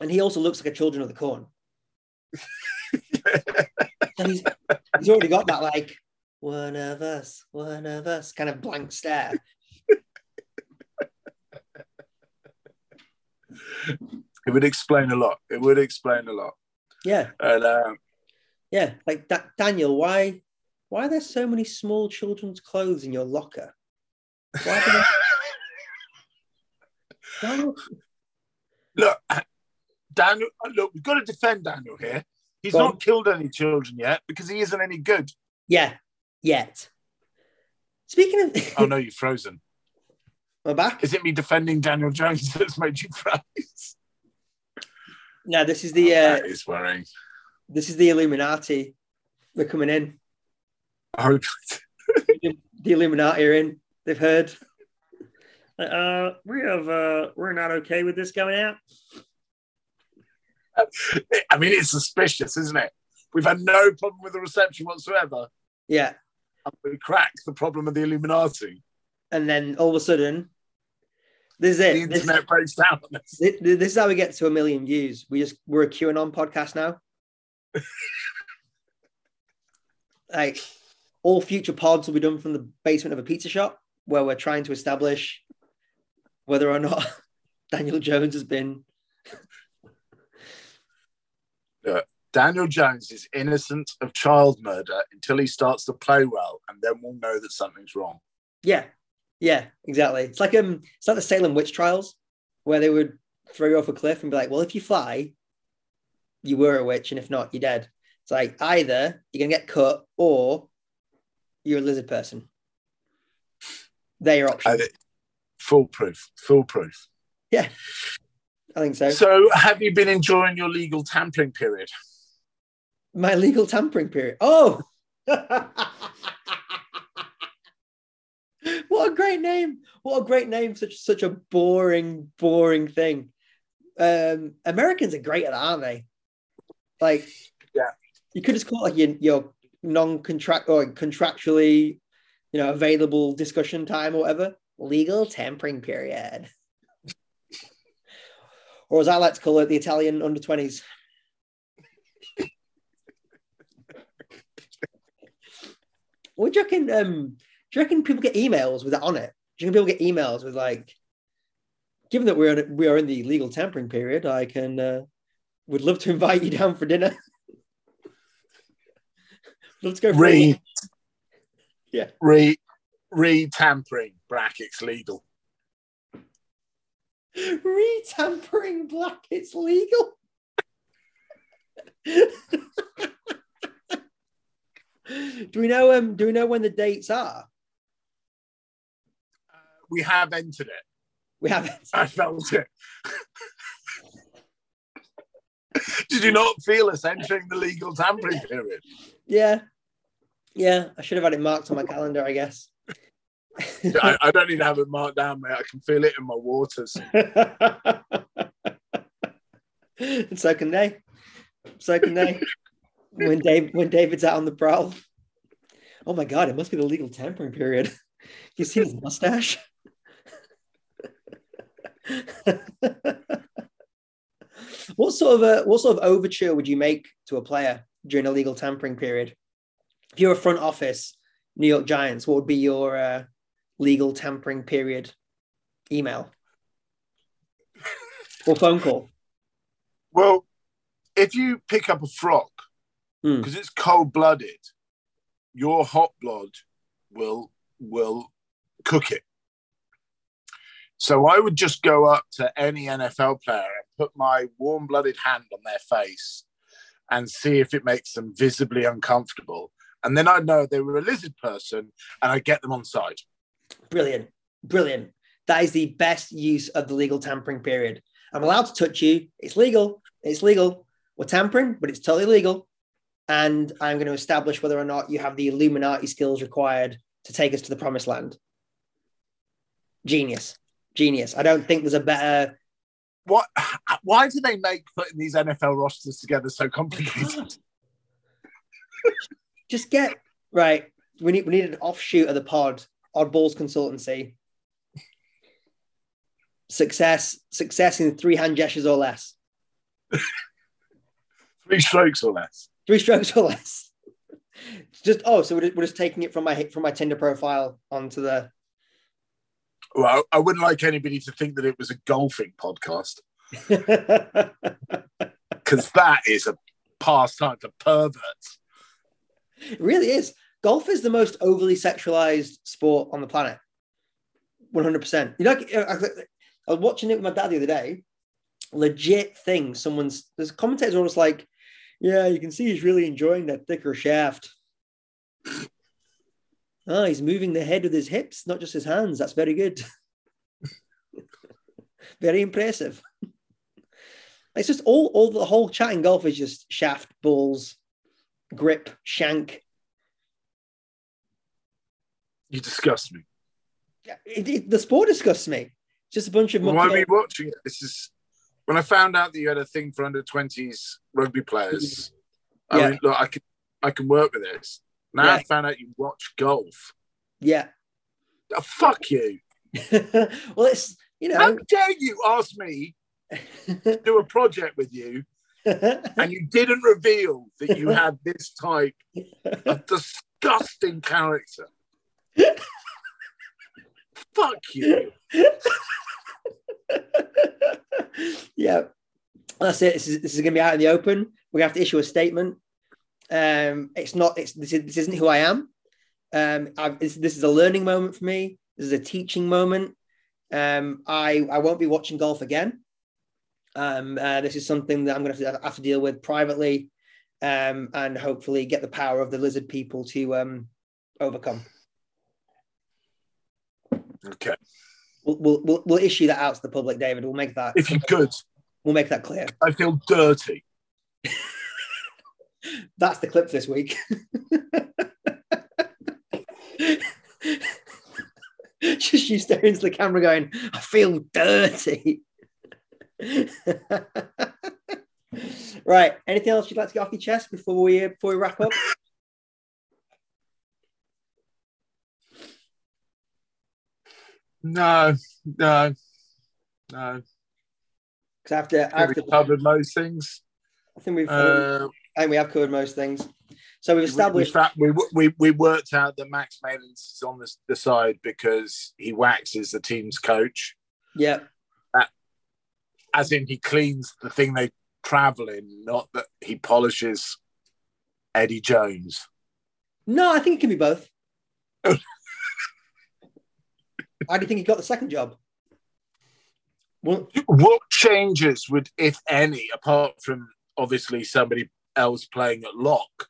and he also looks like a children of the corn. And he's he's already got that like one of us, one of us kind of blank stare. It would explain a lot. It would explain a lot. Yeah, And um, yeah. Like da- Daniel, why why are there so many small children's clothes in your locker? Why they- look, Daniel, look, we've got to defend Daniel here. He's Go on. not killed any children yet because he isn't any good. Yeah, yet. Speaking of, Oh no, you're frozen. I'm back. Is it me defending Daniel Jones that's made you froze? No, this is the Oh, uh, that is worrying. this is the Illuminati. They're coming in. Oh, The Illuminati are in. They've heard. Uh, we have uh, we're not okay with this going out. I mean, it's suspicious, isn't it? We've had no problem with the reception whatsoever. Yeah, And we cracked the problem of the Illuminati. and then all of a sudden, this is The it. This, breaks down this, this is how we get to a million views. We just we're a QAnon podcast now. like all future pods will be done from the basement of a pizza shop where we're trying to establish whether or not Daniel Jones has been Daniel Jones is innocent of child murder until he starts to play well, and then we'll know that something's wrong. Yeah, yeah, exactly. It's like um, it's like the Salem witch trials, where they would throw you off a cliff and be like, "Well, if you fly, you were a witch, and if not, you're dead." It's like either you're gonna get cut or you're a lizard person. They're your options. I, foolproof, foolproof. Yeah, I think so. So, have you been enjoying your legal tampering period? My legal tampering period. Oh, what a great name! What a great name! Such such a boring, boring thing. Um, Americans are great at that, aren't they? Like, Yeah. you could just call it like your, your non-contract or contractually, you know, available discussion time or whatever. Legal tampering period. Or as I like to call it, the Italian under 20s. What do you reckon? Um, do you reckon people get emails with that on it? Do you reckon people get emails with like, given that we're in, we are in the legal tampering period, I can uh, would love to invite you down for dinner. Let's go. For Re, Yeah. re, re tampering brackets legal. Re-tampering black, it's legal. do we know? Um, do we know when the dates are? We have entered it. We haven't. I felt it. Did you not feel us entering the legal tampering period? Yeah, yeah. I should have had it marked on my calendar, I guess. I, I don't need to have it marked down, mate. I can feel it in my waters. Second day. Second day. when Dave when David's out on the prowl. Oh my god, it must be the legal tampering period. You see his mustache? what sort of a what sort of overture would you make to a player during a legal tampering period? If you're a front office, New York Giants, what would be your uh, legal tampering period email or phone call? Well, if you pick up a frog Hmm. because it's cold blooded, your hot blood will will cook it. So I would just go up to any NFL player and put my warm blooded hand on their face and see if it makes them visibly uncomfortable. And then I'd know they were a lizard person and I'd get them on side. Brilliant. Brilliant. That is the best use of the legal tampering period. I'm allowed to touch you. It's legal. It's legal. We're tampering, but it's totally legal. And I'm going to establish whether or not you have the Illuminati skills required to take us to the promised land. Genius. Genius. I don't think there's a better. What? Why do they make putting these NFL rosters together so complicated? Just get right. We need we need an offshoot of the pod, Oddballs Consultancy. Success, success in three hand gestures or less. Three strokes or less. three strokes or less. just oh, so we're just, we're just taking it from my from my Tinder profile onto the. Well, I wouldn't like anybody to think that it was a golfing podcast because that is a pastime to perverts. It really is. Golf is the most overly sexualized sport on the planet. One hundred percent. You know, I was watching it with my dad the other day. Legit thing. Someone's there's commentators almost like, yeah, you can see he's really enjoying that thicker shaft. Oh, he's moving the head with his hips, not just his hands. That's very good. very impressive. It's just all, all the whole chat in golf is just shaft, balls, grip, shank. You disgust me. It, it- the sport disgusts me. Just a bunch of Why are we watching it? This is when I found out that you had a thing for under twenties rugby players. I Yeah. mean, look, I can I can work with this. Now Yeah. I found out you watch golf. Yeah. Oh, fuck you! well, it's you know. How dare you ask me to do a project with you and you didn't reveal that you had this type of disgusting character? Fuck you! yeah, that's it. This is, this is going to be out in the open. We're going to have to issue a statement. Um, it's not. It's this, is, this isn't who I am. Um, I've, this, this is a learning moment for me. This is a teaching moment. Um, I I won't be watching golf again. Um, uh, this is something that I'm going to have to, have to deal with privately, um, and hopefully get the power of the lizard people to um, overcome. Okay. We'll, we'll, we'll, we'll issue that out to the public, David. We'll make that. If you could, We'll make that clear. I feel dirty. That's the clip this week. Just you staring into the camera going, I feel dirty. right. Anything else you'd like to get off your chest before we uh, before we wrap up? No, no, no. Because after after we covered most things. I think we've Uh, I think we have covered most things. So we've we, established we, we, we worked out that Max Malins is on the, the side because he waxes the team's coach, yeah. as in he cleans the thing they travel in, not that he polishes Eddie Jones. No, I think it can be both. How do you think he got the second job? Well, What changes would, if any, apart from obviously somebody else playing at lock,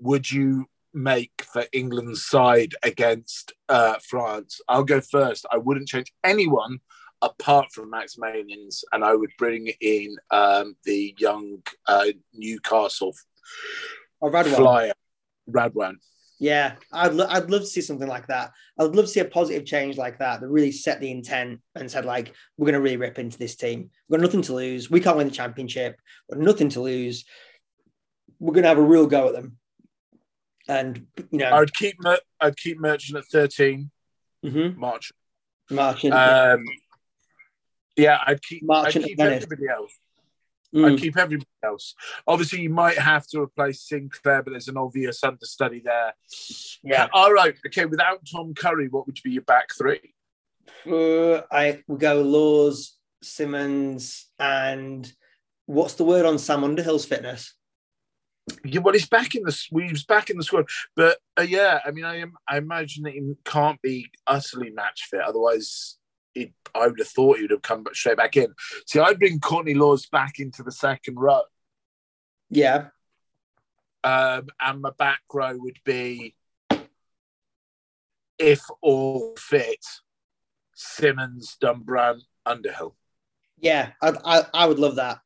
would you make for England's side against uh, France? I'll go first. I wouldn't change anyone apart from Max Malins, and I would bring in um, the young uh, Newcastle or Radwan. flyer, Radwan. Yeah, I'd, lo- I'd love to see something like that. I'd love to see a positive change like that that really set the intent and said, like, we're going to really rip into this team. We've got nothing to lose. We can't win the championship. We've got nothing to lose. We're going to have a real go at them. And, you know, I would keep Mer- I'd keep Marchant at thirteen. mhm, March. marching. Um, yeah, I'd keep, I'd Marchant keep everybody else. Mm, I'd keep everybody else. Obviously, you might have to replace Sinckler, but there's an obvious understudy there. yeah. All right. Okay. Without Tom Curry, what would be your back three? Uh, I will go Lawes, Simmonds, and what's the word on Sam Underhill's fitness? Yeah, well, he's back in the he's back in the squad, but uh, yeah, I mean, I am I imagine that he can't be utterly match fit. Otherwise, it, I would have thought he would have come straight back in. See, I'd bring Courtney Lawes back into the second row, Yeah. um, and my back row would be, if all fit, Simmonds, Dombrandt, Underhill. Yeah, I, I, I would love that.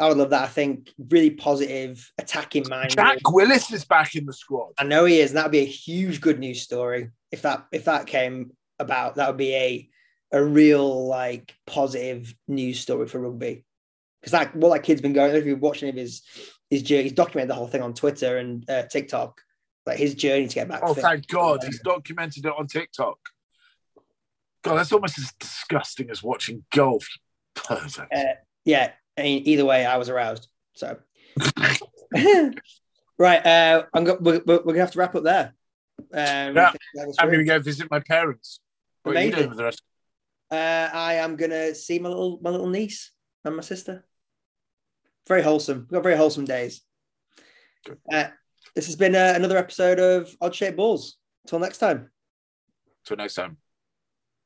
I would love that. I think really positive, attacking mind. Jack Willis is back in the squad. I know he is, and that would be a huge good news story if that if that came about. That would be a a real like positive news story for rugby because that what that kid's been going. If you're watching him, his his journey, he's documented the whole thing on Twitter and uh, TikTok, like his journey to get back. Oh, thank God, he's documented it on TikTok. God, that's almost as disgusting as watching golf. Perfect. Uh, yeah. I mean, either way, I was aroused. So, right, uh, I'm go- we're, we're, gonna have to wrap up there. Um, Yeah, I'm to go visit my parents. What are you doing with the rest? Uh, I am gonna see my little my little niece and my sister. Very wholesome. We've got very wholesome days. Uh, this has been uh, another episode of Odd Shaped Balls. Until next time. Till next time.